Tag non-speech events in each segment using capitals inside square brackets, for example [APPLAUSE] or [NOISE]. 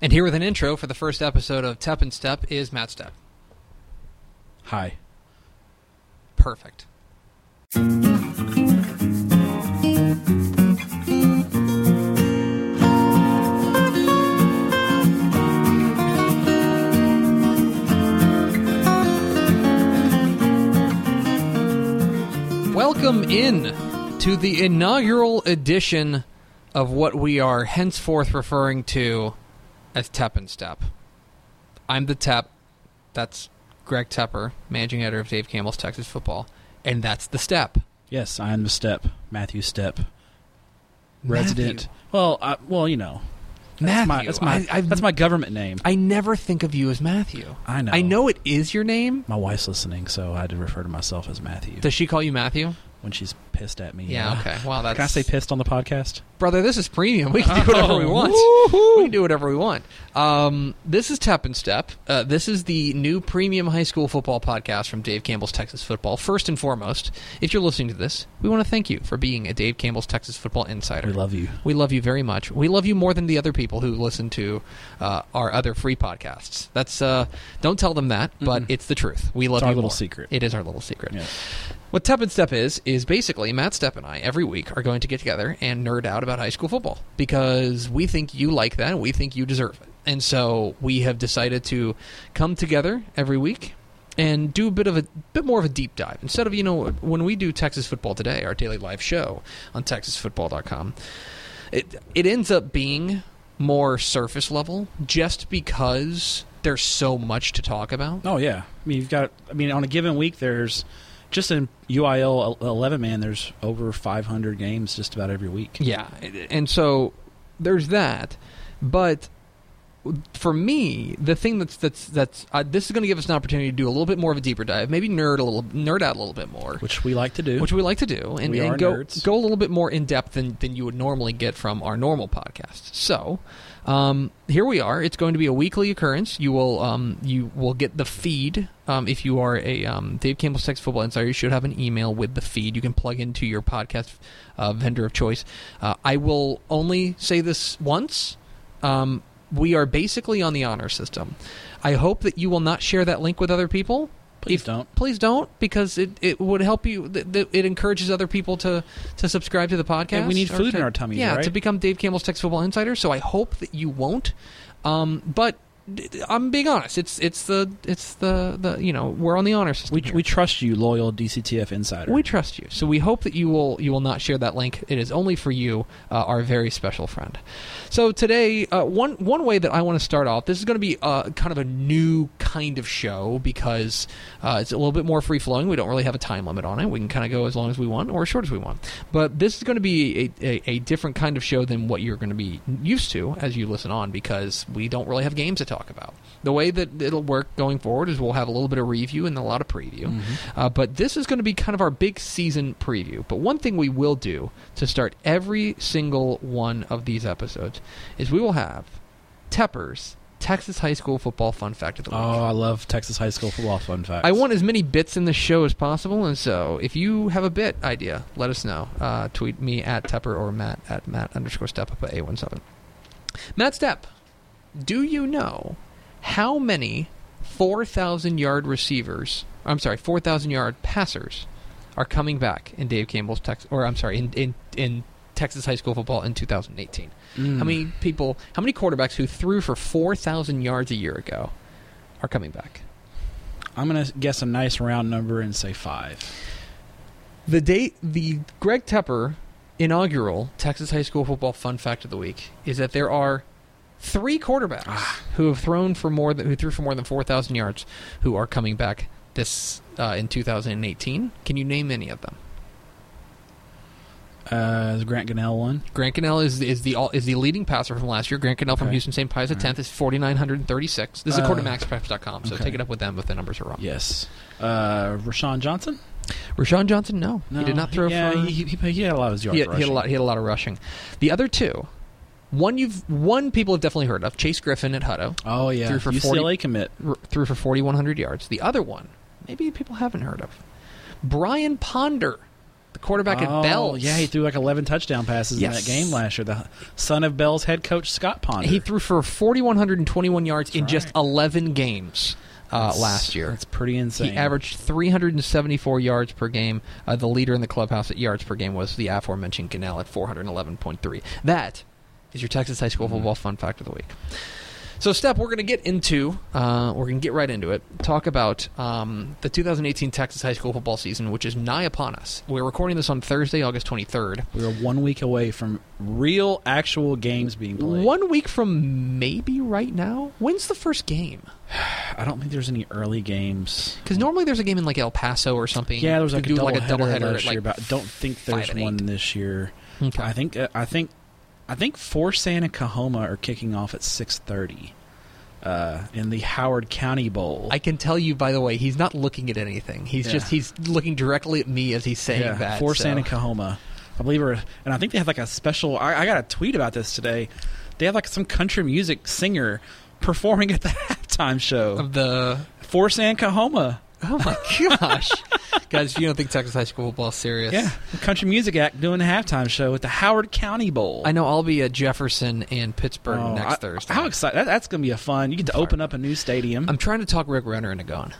And here with an intro for the first episode of Tep and Stepp is Matt Stepp. Hi. Perfect. Welcome in to the inaugural edition of what we are henceforth referring to as Tep and Stepp. I'm the Tep. That's Greg Tepper, managing editor of Dave Campbell's Texas Football, and that's the Stepp. Yes, I am the Stepp, Matthew Stepp, resident. Matthew. Well, I, well, you know, that's my Matthew. that's my I, that's my government name. I never think of you as Matthew. I know. I know it is your name. My wife's listening, so I had to refer to myself as Matthew Does she call you Matthew? when she's pissed at me. Yeah. Okay. Well, that's Can I say pissed on the podcast? brother. This is premium. We can do [LAUGHS] whatever we want. We can do whatever we want. Um, this is Tep and Stepp. Uh, this is the new premium high school football podcast from Dave Campbell's Texas Football. First and foremost, if you're listening to this, we want to thank you for being a Dave Campbell's Texas Football insider. We love you. We love you very much. We love you more than the other people who listen to uh, our other free podcasts. That's uh, don't tell them that, but Mm-mm. it's the truth. We love It's our you little more. secret. It is our little secret. Yeah. What Tep and Stepp is is basically Matt Stepp and I every week are going to get together and nerd out about high school football because we think you like that and we think you deserve it. And so we have decided to come together every week and do a bit of a bit more of a deep dive instead of you know when we do Texas Football Today, our daily live show on TexasFootball.com. It it ends up being more surface level just because there's so much to talk about. Oh yeah. I mean, you've got. I mean, on a given week, there's just in UIL 11 man. There's over 500 games just about every week. Yeah, and so there's that, but for me, the thing that's that's that's uh, this is going to give us an opportunity to do a little bit more of a deeper dive, maybe nerd a little, nerd out a little bit more, which we like to do. which we like to do, and, and go nerds. go a little bit more in depth than than you would normally get from our normal podcast. So. Um, here we are. It's going to be a weekly occurrence. You will um, you will get the feed. Um, if you are a um, Dave Campbell's Texas Football Insider, you should have an email with the feed. You can plug into your podcast uh, vendor of choice. Uh, I will only say this once. Um, we are basically on the honor system. I hope that you will not share that link with other people. Please If- don't. Please don't, because it, it would help you. th- th- It encourages other people to, to subscribe to the podcast. And we need food to- in our tummies, Yeah, right? to become Dave Campbell's Texas Football Insider. So I hope that you won't. Um, but I'm being honest. It's it's the it's the, the you know we're on the honor system. We, here. we trust you, loyal DCTF insider. We trust you, so we hope that you will you will not share that link. It is only for you, uh, our very special friend. So today, uh, one one way that I want to start off, this is going to be uh, kind of a new kind of show because uh, it's a little bit more free flowing. We don't really have a time limit on it. We can kind of go as long as we want or as short as we want. But this is going to be a, a, a different kind of show than what you're going to be used to as you listen on because we don't really have games to talk about. The way that it'll work going forward is we'll have a little bit of review and a lot of preview. Mm-hmm. Uh, but this is going to be kind of our big season preview. But one thing we will do to start every single one of these episodes is we will have Tepper's Texas High School Football Fun Fact of the Week. Oh, I love Texas high school football fun facts. I want as many bits in the show as possible, and so if you have a bit idea, let us know. Uh, tweet me at Tepper or Matt at Matt underscore Step up at A17. Matt Stepp, do you know how many 4,000 yard receivers, I'm sorry, 4,000 yard passers are coming back in Dave Campbell's Texas, or I'm sorry, in, in, in Texas high school football in 2018? Mm. How many people, how many quarterbacks who threw for 4,000 yards a year ago are coming back? I'm gonna guess a nice round number and say five. The date, the Greg Tepper inaugural Texas High School Football Fun Fact of the Week is that there are three quarterbacks Ah. who have thrown for more than who threw for more than four thousand yards who are coming back this uh, in 2018. Can you name any of them? Uh, is Grant Gunnell one? Grant Gunnell is is the all, is the leading passer from last year. Grant Gunnell from Houston St. Pius at All right. 10th is 4,936. This is Uh, according to MaxPreps.com, so okay. take it up with them if the numbers are wrong. Yes. Uh, Rashawn Johnson? Rashawn Johnson, no. he did not throw Yeah, for... he, he, he had a lot of his yards he had, he had a lot. He had a lot of rushing. The other two, one you've one people have definitely heard of. Chase Griffin at Hutto Oh yeah, Threw for UCLA 40 commit. r- threw for forty one hundred yards. The other one, maybe people haven't heard of, Brian Ponder, the quarterback oh, at Bell. Yeah, he threw like 11 touchdown passes Yes. in that game last year. The son of Bell's head coach Scott Ponder. He threw for 4,121 yards in That's just 11 games uh, last year. That's pretty insane. He averaged 374 yards per game. Uh, the leader in the clubhouse at yards per game was the aforementioned Gunnell at 411.3. That is your Texas high school Mm-hmm. football fun fact of the week. So, Stepp, we're going to get into, uh, we're going to get right into it. Talk about um, the 2018 Texas high school football season, which is nigh upon us. We're recording this on Thursday, August 23rd. We are one week away from real, actual games being played. One week from maybe right now. When's the first game? [SIGHS] I don't think there's any early games. Because normally there's a game in like El Paso or something. Yeah, there was like a do double like a header doubleheader last at, like, year, but I don't think there's one this year. Okay. I think uh, I think I think Forsan and Coahoma are kicking off at 6:30 uh, in the Howard County Bowl. I can tell you, by the way, he's not looking at anything. He's Yeah. just he's looking directly at me as he's saying yeah, that. Forsan so. and Coahoma. I believe are, and I think they have like a special. I, I got a tweet about this today. They have like some country music singer performing at the [LAUGHS] halftime show. of the. Forsan Coahoma. Oh my gosh, guys! You don't think Texas high school football is serious? Yeah, country music act doing a halftime show at the Howard County Bowl. I know. I'll be at Jefferson and Pittsburg Oh, next I- Thursday. How excited! That, that's going to be a fun. You get to Fire. open up a new stadium. I'm trying to talk Rick Renner into going.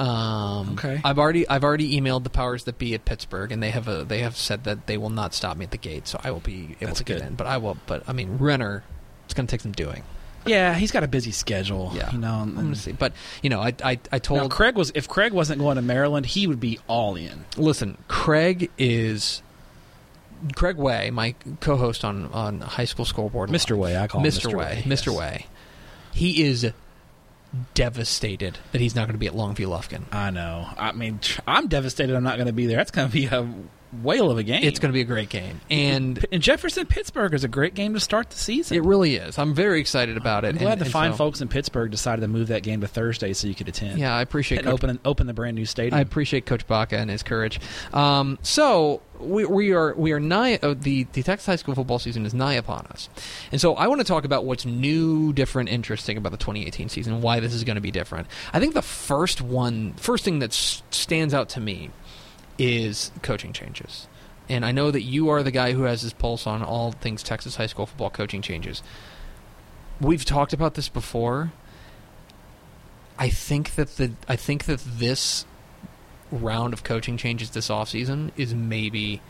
Um, Okay. I've already I've already emailed the powers that be at Pittsburg, and they have a, they have said that they will not stop me at the gate, so I will be able That's to get in. But I will. But I mean, Renner, it's going to take some doing. Yeah, he's got a busy schedule. Yeah, you know. I'm and- see. But you know, I I, I Now, told Craig was if Craig wasn't going to Maryland, he would be all in. listen, Craig is Craig Way, my co-host on on High School Scoreboard, Mr. Way, I call him Mr. Mr. Way, Way, Mr. yes. Way. He is devastated that he's not going to be at Longview Lufkin. I know. I mean, I'm devastated. I'm not going to be there. That's going to be a whale of a game. It's going to be a great game, and and Jefferson Pittsburg is a great game to start the season. it really is. I'm very excited about it. I'm glad and, the and fine so- folks in Pittsburg decided to move that game to Thursday so you could attend. Yeah, I appreciate and Coach open open the brand new stadium. I appreciate Coach Baca and his courage. Um, so we, we are we are nigh uh, the the Texas high school football season is nigh upon us, and so I want to talk about what's new, different, interesting about the 2018 season. Why this is going to be different. I think the first one, first thing that s- stands out to me is coaching changes. And I know that you are the guy who has his pulse on all things Texas high school football coaching changes. We've talked about this before. I think that the I think that this round of coaching changes this offseason is maybe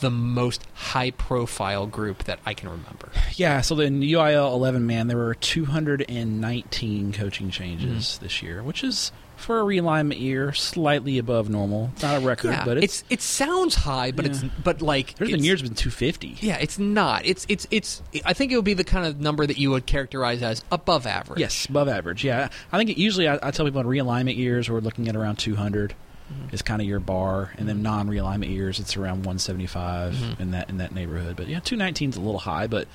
the most high profile group that I can remember. [SIGHS] Yeah, so in UIL 11 man, there were 219 coaching changes Mm-hmm. this year, which is for a realignment year slightly above normal. It's not a record, yeah, but it's, it's it sounds high, but it's but like there's been years been 250. Yeah, it's not. It's it's it's. I think it would be the kind of number that you would characterize as above average. Yes, above average. Yeah, I think it, usually I, I tell people in realignment years we're looking at around 200 Mm-hmm. is kind of your bar, and then non-realignment years it's around 175 Mhm. in that in that neighborhood. But yeah, 219 is a little high, but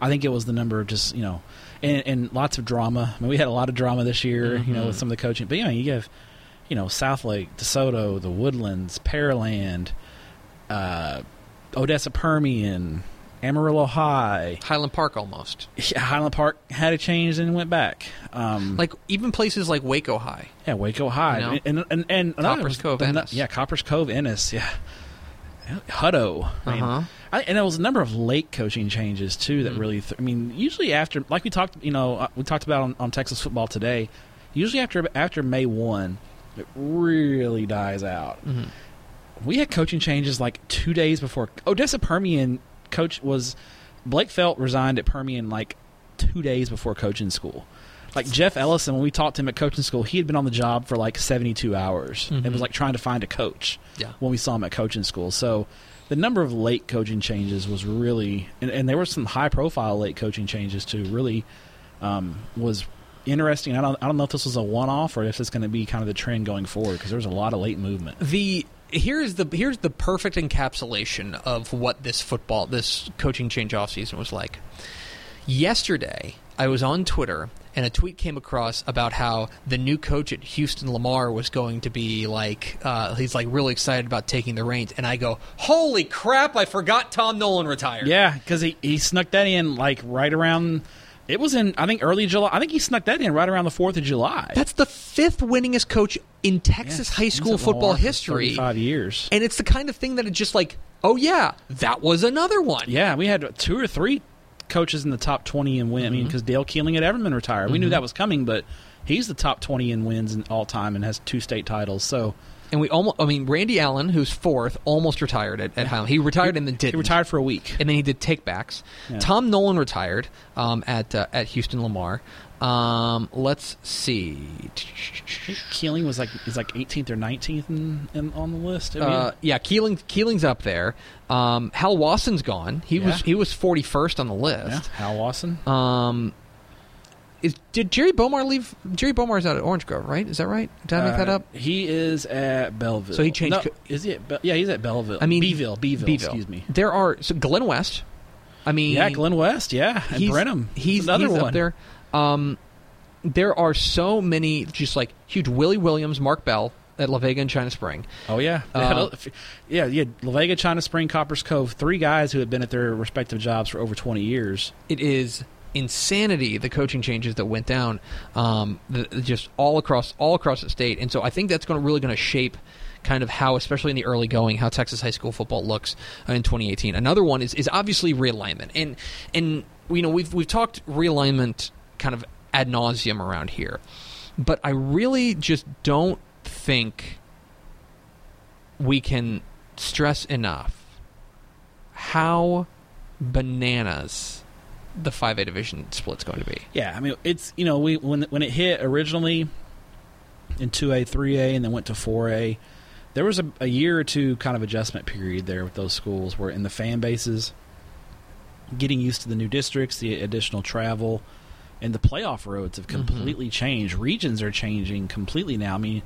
I think it was the number of just you know, and, and lots of drama. I mean, we had a lot of drama this year, you know, with Mhm. some of the coaching. But yeah, you have you know Southlake, DeSoto, the Woodlands, Pearland, uh, Odessa Permian. Amarillo High, Highland Park almost. Yeah, Highland Park had a change and went back. Um, Like even places like Waco High. yeah, Waco High, You know? and and and another Copperas Cove, the Ennis. yeah, Copperas Cove, Ennis, yeah, Hutto. I mean, Uh-huh. I, and there was a number of late coaching changes too that Mm. really. Th- I mean, usually after, like we talked, you know, uh, we talked about on, on Texas football today. Usually after after May one, it really dies out. Mhm. We had coaching changes like two days before Odessa Permian coach was Blake Feldt resigned at Permian like two days before coaching school. Like Jeff Ellison, when we talked to him at coaching school, he had been on the job for like seventy two hours. It Mhm. was like trying to find a coach Yeah. when we saw him at coaching school. So the number of late coaching changes was really, and, and there were some high profile late coaching changes too. Really um, was interesting. I don't, I don't know if this was a one off or if it's going to be kind of the trend going forward because there was a lot of late movement. The here's the here's the perfect encapsulation of what this football this coaching change offseason was like. Yesterday, I was on Twitter and a tweet came across about how the new coach at Houston Lamar was going to be like uh, he's like really excited about taking the reins and I go, "Holy crap, I forgot Tom Nolan retired." Yeah, because he, he snuck that in like right around It was in, I think, early July. I think he snuck that in right around the 4th of July. That's the fifth winningest coach in Texas high school football history. Five years. And it's the kind of thing that it just like, oh yeah, that was another one. Yeah, we had two or three coaches in the top 20 in win. I Mm-hmm. mean, because Dale Keeling at Everman retired. We knew that was coming, but he's the top 20 in wins in all time and has two state titles. So And we almost, I mean, Randy Allen, who's fourth, almost retired at, at Highland. He retired and then did he retired for a week. and then he did takebacks. Yeah. Tom Nolan retired um, at uh, at Houston Lamar. Um, let's see. Keeling was like is like 18th or 19th in, in, on the list. I mean, Uh, yeah, Keeling Keeling's up there. Um, Hal Wasson's gone. He was he was forty first on the list. yeah. Hal Wasson. Um, is did Jerry Bomar leave? Jerry Bomar's out at Orange Grove, right? Is that right? Did I make that Uh, up? He is at Belleville. So he changed No, co- is he? At Be- yeah, he's at Belleville. I mean, Beeville, Beeville, Beeville. Excuse me. There are so Glenn West. I mean, Yeah, Glenn West. Yeah, and he's, Brenham. He's another he's one up there. Um, there are so many, just like huge. Willie Williams, Mark Bell at La Vega and China Spring. Oh yeah, a- yeah, yeah. La Vega, China Spring, Copperas Cove. Three guys who had been at their respective jobs for over 20 years. It is insanity the coaching changes that went down, um, the, just all across all across the state. And so I think that's going to really going to shape kind of how, especially in the early going, how Texas high school football looks uh, in 2018. Another one is is obviously realignment, and and you know we've we've talked realignment kind of ad nauseum around here, but I really just don't think we can stress enough how bananas the 5A division split's going to be. Yeah, I mean it's you know we when when it hit originally in 2A, 3A, and then went to 4A. There was a, a year or two kind of adjustment period there with those schools where in the fan bases getting used to the new districts, the additional travel, and the playoff roads have completely changed. Regions are changing completely now. I mean,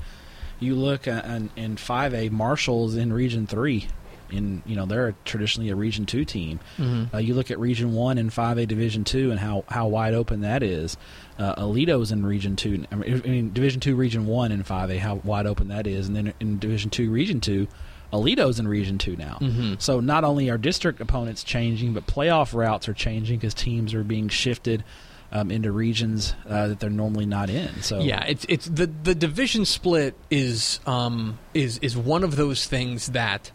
you look at, in, in 5A, Marshall's in Region 3. In you know they're traditionally a Region Two team. Mm-hmm. Uh, you look at Region One and Five A Division Two and how, how wide open that is. Uh, Aledo's in Region Two. I mean, I mean Division Two, Region One, and Five A. How wide open that is, and then in Division Two, Region Two, Aledo's in Region Two now. Mm-hmm. So not only are district opponents changing, but playoff routes are changing because teams are being shifted um, into regions uh, that they're normally not in. So Yeah, it's it's the the division split is um is is one of those things that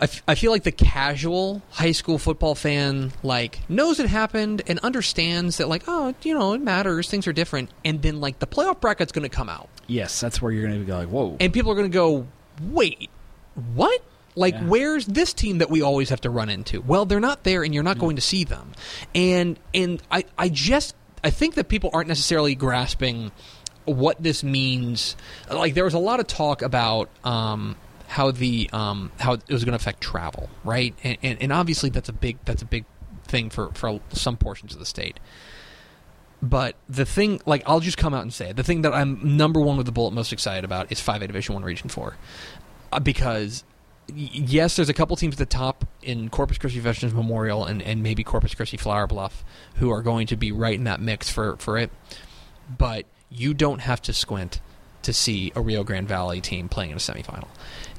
I, f- I feel like the casual high school football fan like knows it happened and understands that like oh you know it matters things are different and then like the playoff bracket's going to come out yes, that's where you're going to be like, whoa. and people are going to go wait what like Yeah. where's this team that we always have to run into well they're not there and you're not going to see them and and i i just i think that people aren't necessarily grasping what this means like there was a lot of talk about um how the um how it was going to affect travel right and, and and obviously that's a big that's a big thing for for some portions of the state but the thing, like, I'll just come out and say it. The thing that I'm number one with the bullet most excited about is 5A Division 1 Region 4. Uh, because, yes, there's a couple teams at the top in Corpus Christi Veterans Memorial and, and maybe Corpus Christi Flower Bluff who are going to be right in that mix for, for it. But you don't have to squint to see a Rio Grande Valley team playing in a semifinal.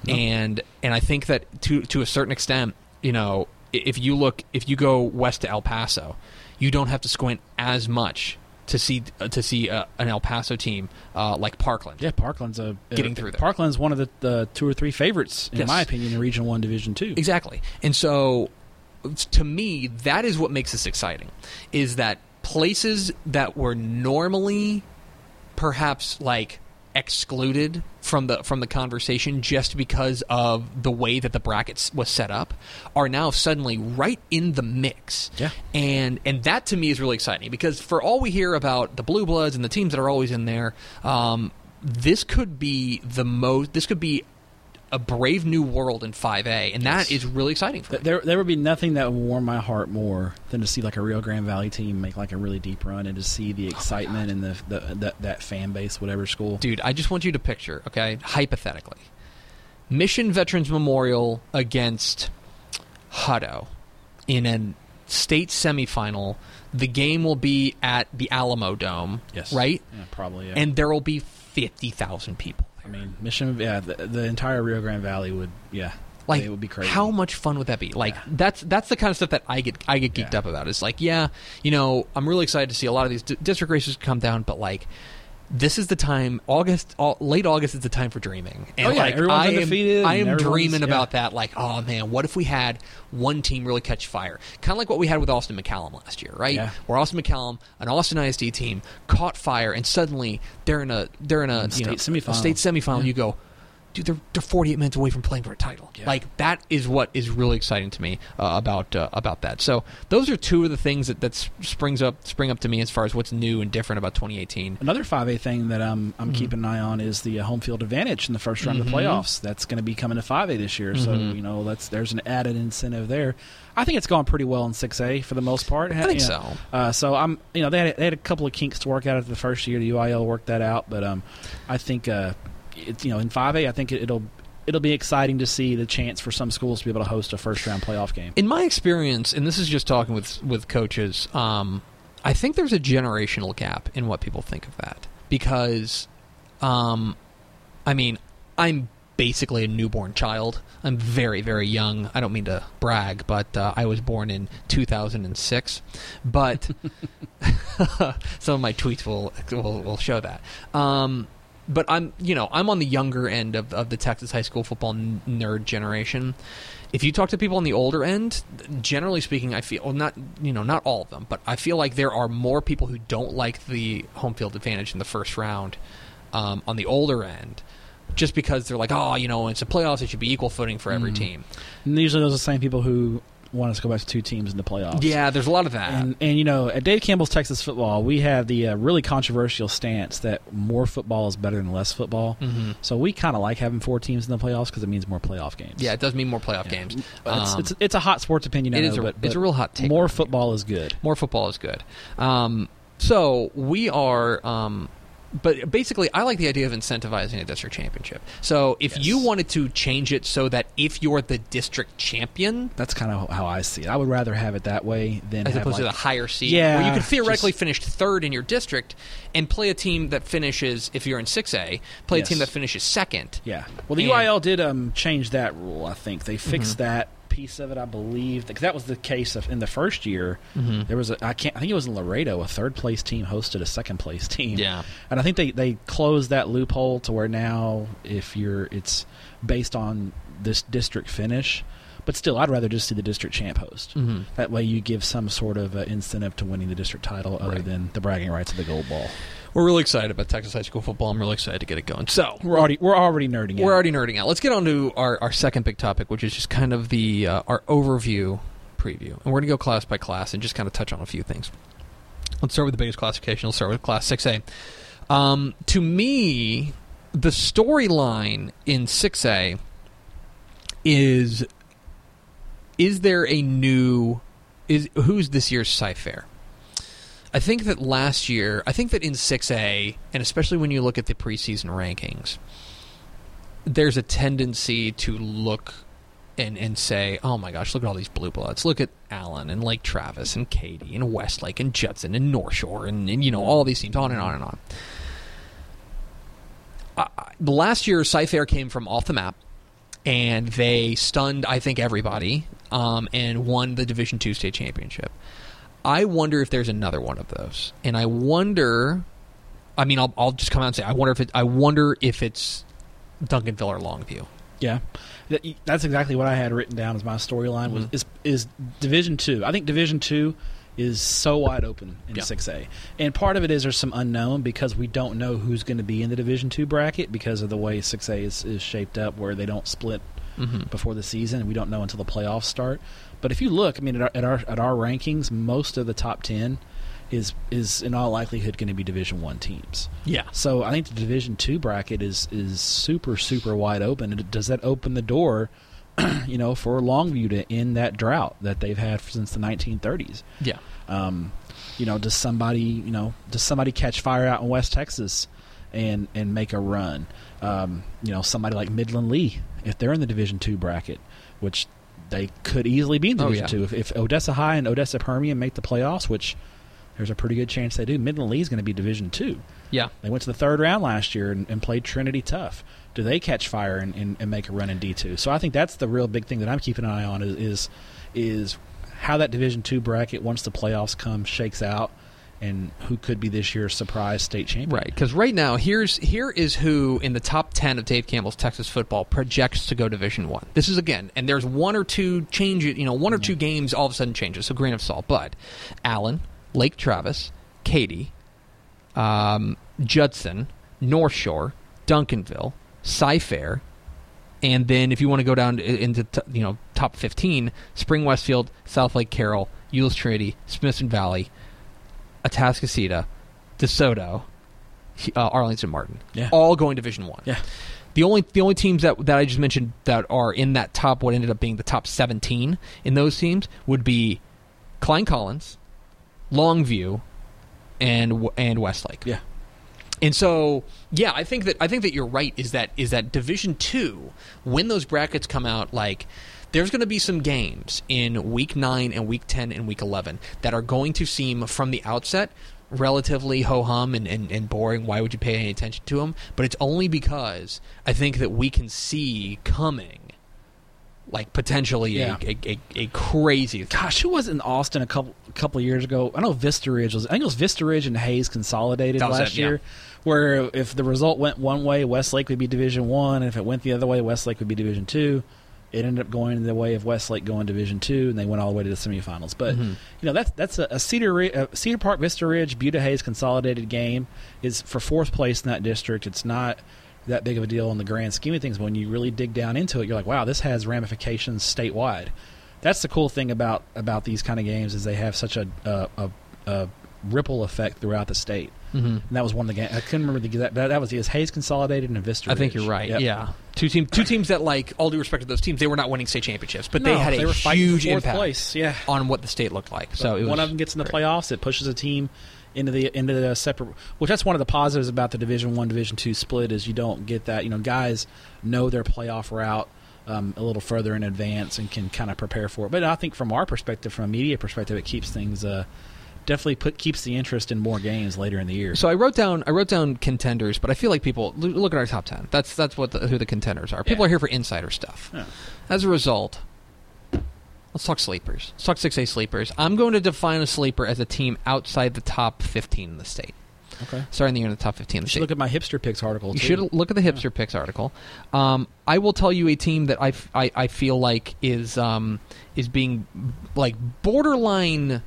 No. And and I think that to to a certain extent, you know, if you look if you go west to El Paso, you don't have to squint as much to see uh, to see uh, an El Paso team uh, like Parkland. Yeah, Parkland's a Getting through there. Parkland's one of the, the two or three favorites, in Yes. my opinion, in Region One, Division Two. Exactly. And so to me that is what makes this exciting is that places that were normally perhaps like excluded from the from the conversation just because of the way that the brackets was set up are now suddenly right in the mix. Yeah. And and that to me is really exciting because for all we hear about the blue bloods and the teams that are always in there, um, this could be the most this could be a brave new world in 5A and that Yes. is really exciting for me. There, there would be nothing that would warm my heart more than to see like a Rio Grande Valley team make like a really deep run and to see the oh excitement and the, the, the that fan base, whatever school. Dude, I just want you to picture, okay, hypothetically, Mission Veterans Memorial against Hutto in a state semifinal. The game will be at the Alamo Dome, Yes, right? Yeah, probably. Yeah. And there will be 50,000 people. I mean, Mission. Yeah, the, the entire Rio Grande Valley would. Yeah, Like it would be crazy. How much fun would that be? Like Yeah. that's that's the kind of stuff that I get I get geeked Yeah. up about. It's like, yeah, you know, I'm really excited to see a lot of these d- district races come down, but like this is the time August all, late August is the time for dreaming. And Oh, yeah, like everyone's I am, undefeated I am dreaming yeah. about that like, oh man, what if we had one team really catch fire? Kind of like what we had with Austin McCallum last year, right? Yeah. Where Austin McCallum, an Austin ISD team, caught fire and suddenly they're in a they're in a, you State know, semifinal. state semifinal and you go dude, they're, they're 48 minutes away from playing for a title. Yeah. Like that is what is really exciting to me uh, about uh, about that. So those are two of the things that that springs up spring up to me as far as what's new and different about 2018. Another 5A thing that I'm I'm Mhm. keeping an eye on is the uh, home field advantage in the first round of the playoffs. That's going to be coming to 5A this year, so Mhm. you know that's there's an added incentive there. I think it's gone pretty well in 6A for the most part. I think so. Uh, so I'm, you know, they had, they had a couple of kinks to work out after the first year. The UIL worked that out, but um, I think uh, it, you know, in 5A, I think it, it'll it'll be exciting to see the chance for some schools to be able to host a first round playoff game. In my experience, and this is just talking with with coaches, um, I think there's a generational gap in what people think of that because, um, I mean, I'm basically a newborn child. I'm very very young. I don't mean to brag, but uh, I was born in 2006. But [LAUGHS] [LAUGHS] some of my tweets will will, will show that. Um, but I'm you know I'm on the younger end of, of the Texas high school football n- nerd generation. If you talk to people on the older end, generally speaking, I feel well, not you know not all of them, but I feel like there are more people who don't like the home field advantage in the first round um, on the older end, just because they're like, oh, you know, it's a playoffs, it should be equal footing for every Mm. team. And usually those are the same people who want us to go back to two teams in the playoffs. Yeah, there's a lot of that. And, and you know, at Dave Campbell's Texas Football, we have the uh, really controversial stance that more football is better than less football. hmm So we kind of like having four teams in the playoffs because it means more playoff games. Yeah, it does mean more playoff Yeah. games. It's, Um, it's, it's a hot sports opinion. It know, is a, but, it's a real hot take. more football is good. more football is good. Um, so we are, um, but basically, I like the idea of incentivizing a district championship. So if Yes. you wanted to change it so that if you're the district champion, That's kind of how I see it. I would rather have it that way than as have opposed to the higher seed, Yeah, where you could theoretically just- finish third in your district and play a team that finishes, if you're in six A, play a team that finishes second. Yeah. Well, the And- UIL did um, change that rule. I think they fixed Mhm. that piece of it. I believe because that was the case of in the first year. Mhm. There was a I can't I think it was in Laredo. A third place team hosted a second place team. Yeah. And I think they they closed that loophole to where now if you're it's based on this district finish. But still, I'd rather just see the district champ host. Mhm. That way, you give some sort of uh, incentive to winning the district title, other Right. than the bragging rights of the gold ball. We're really excited about Texas high school football. I'm really excited to get it going. So We're already we're already nerding. We're out. already nerding out. Let's get on to our, our second big topic, which is just kind of the uh, our overview preview, and we're going to go class by class and just kind of touch on a few things. Let's start with the biggest classification. Let's start with Class Six A. Um, to me, the storyline in Six A is is there a new is who's this year's Cy-Fair? I think that last year, I think that in 6A, and especially when you look at the preseason rankings, there's a tendency to look and, and say, oh my gosh, look at all these blue bloods. Look at Allen and Lake Travis and Katy and Westlake and Judson and North Shore and, and you know, all these teams, on and on and on. Uh, last year, Cy-Fair came from off the map and they stunned, I think, everybody um, and won the Division Two state championship. I wonder if there's another one of those, and I wonder. I mean, I'll, I'll just come out and say I wonder if it. I wonder if it's Duncanville or Longview. Yeah, that's exactly what I had written down as my storyline was Mhm. is is Division Two. I think Division Two is so wide open in Yeah. six A, and part of it is there's some unknown because we don't know who's going to be in the Division Two bracket because of the way six A is, is shaped up, where they don't split Mm-hmm. before the season. We don't know until the playoffs start. But if you look, I mean, at our at our, at our rankings, most of the top ten is is in all likelihood going to be Division One teams. Yeah. So I think the Division Two bracket is is super super wide open. And does that open the door, [CLEARS THROAT] you know, for Longview to end that drought that they've had since the 1930s? Yeah. Um, you know, does somebody you know does somebody catch fire out in West Texas and and make a run? Um, you know, somebody like Midland Lee, if they're in the Division Two bracket, which they could easily be in Oh, Division yeah. Two. If, if Odessa High and Odessa Permian make the playoffs, which there's a pretty good chance they do. Midland Lee is going to be Division Two. Yeah. They went to the third round last year and, and played Trinity tough. Do they catch fire and, and, and make a run in D two? So I think that's the real big thing that I'm keeping an eye on is is, is how that Division two bracket once the playoffs come shakes out, and who could be this year's surprise state champion. Right, because right now here's here is who in the top ten of Dave Campbell's Texas football projects to go Division One. This is again, and there's one or two change, you know, one or two games all of a sudden changes. So grain of salt, but Allen, Lake Travis, Katy, um, Judson, North Shore, Duncanville, Cy-Fair, and then if you want to go down into t- you know top 15, Spring Westfield, Southlake Carroll, Euless Trinity, Smithson Valley, Atascocita, DeSoto, uh, Arlington Martin, Yeah. all going Division One. Yeah. The only the only teams that that I just mentioned that are in that top what ended up being the top 17 in those teams would be Klein Collins, Longview, and and Westlake. Yeah. And so, yeah, I think that I think that you're right. Is that is that Division Two when those brackets come out? Like, there's going to be some games in Week Nine and Week Ten and Week Eleven that are going to seem from the outset relatively ho hum and, and, and boring. Why would you pay any attention to them? But it's only because I think that we can see coming, like potentially Yeah. a, a, a, a crazy. Gosh, who was in Austin a couple a couple of years ago? I know Vista Ridge was. I think it was Vista Ridge and Hays consolidated last it, yeah. year. Where if the result went one way, Westlake would be Division One, and if it went the other way, Westlake would be Division Two. It ended up going in the way of Westlake going Division Two, and they went all the way to the semifinals. But Mhm. you know that's that's a, a Cedar a Cedar Park Vista Ridge Buda Hays consolidated game is for fourth place in that district. It's not that big of a deal in the grand scheme of things. But when you really dig down into it, you're like, wow, this has ramifications statewide. That's the cool thing about about these kind of games is they have such a a, a, a ripple effect throughout the state. Mhm. And that was one of the games. I couldn't remember the exact. That, that was was Hays consolidated and Vista. I think you're right. Yep. Yeah, two team, two teams that like all due respect to those teams, they were not winning state championships, but they No, had a were huge impact place. Yeah. on what the state looked like. So So it was one of them gets in the great. playoffs. It pushes a team into the into the separate. Which that's one of the positives about the Division One Division Two split is you don't get that. You know, guys know their playoff route um, a little further in advance and can kind of prepare for it. But I think from our perspective, from a media perspective, it keeps things. Uh, Definitely put keeps the interest in more games later in the year. So I wrote down I wrote down contenders, but I feel like people look at our top ten. That's that's what the, who the contenders are. People Yeah. are here for insider stuff. Yeah. As a result, let's talk sleepers. Let's talk six A sleepers. I'm going to define a sleeper as a team outside the top 15 in the state. okay. Starting the year in the top 15 in the should look at my hipster picks article. You too. should look at the hipster picks article. Um, I will tell you a team that I, f- I, I feel like is um, is being like borderline.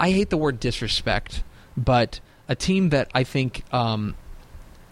I hate the word disrespect, but a team that I think um,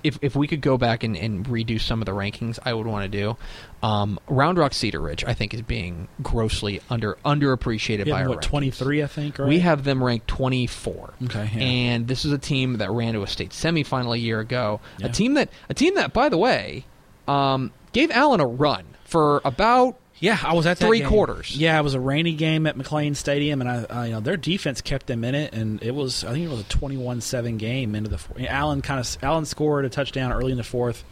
if if we could go back and, and redo some of the rankings, I would want to do. Um, Round Rock Cedar Ridge, I think, is being grossly under underappreciated Yeah, by our what twenty three, I think. Right. We have them ranked 24. Okay. Yeah. And this is a team that ran to a state semifinal a year ago. Yeah. A team that a team that, by the way, um, gave Allen a run for about Yeah, I was at Three game. quarters. Yeah, it was a rainy game at McLane Stadium, and I, I, you know, their defense kept them in it, and it was, I think it was a twenty-one-seven game into the. Four. Allen kind of, Allen scored a touchdown early in the fourth,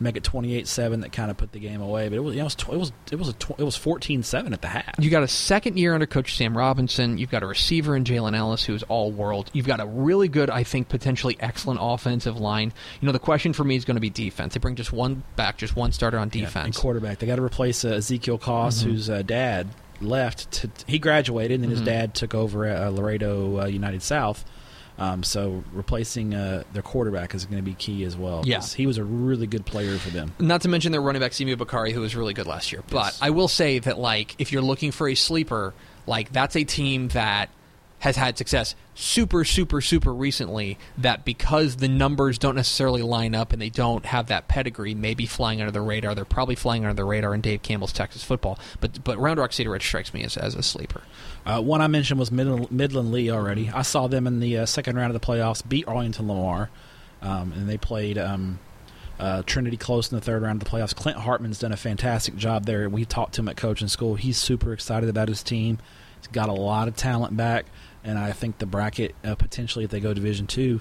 make it twenty-eight-seven. That kind of put the game away, but it was, you know, it was, tw- it was, it was a, tw- it was fourteen-seven at the half. You got a second year under Coach Sam Robinson. You've got a receiver in Jalen Ellis who's all world. You've got a really good, I think, potentially excellent offensive line. You know, the question for me is going to be defense. They bring just one back, just one starter on Yeah, and quarterback. They got to replace uh, Ezekiel Koss, Mhm. whose uh, dad left. To, he graduated, and then his dad took over at uh, Laredo uh, United South. Um, so replacing uh, their quarterback is going to be key as well. 'cause Yeah. he was a really good player for them. Not to mention their running back Simu Bakari, who was really good last year. But Yes. I will say that, like, if you're looking for a sleeper, like that's a team that has had success super, super, super recently. That because the numbers don't necessarily line up and they don't have that pedigree, maybe flying under the radar. They're probably flying under the radar in Dave Campbell's Texas football. But but Round Rock Cedar Ridge strikes me as, as a sleeper. Uh, one I mentioned was Midland, Midland Lee already. I saw them in the uh, second round of the playoffs beat Arlington Lamar, um, and they played um, uh, Trinity close in the third round of the playoffs. Clint Hartman's done a fantastic job there. We talked to him at coaching school. He's super excited about his team. He's got a lot of talent back, and I think the bracket uh, potentially, if they go Division two,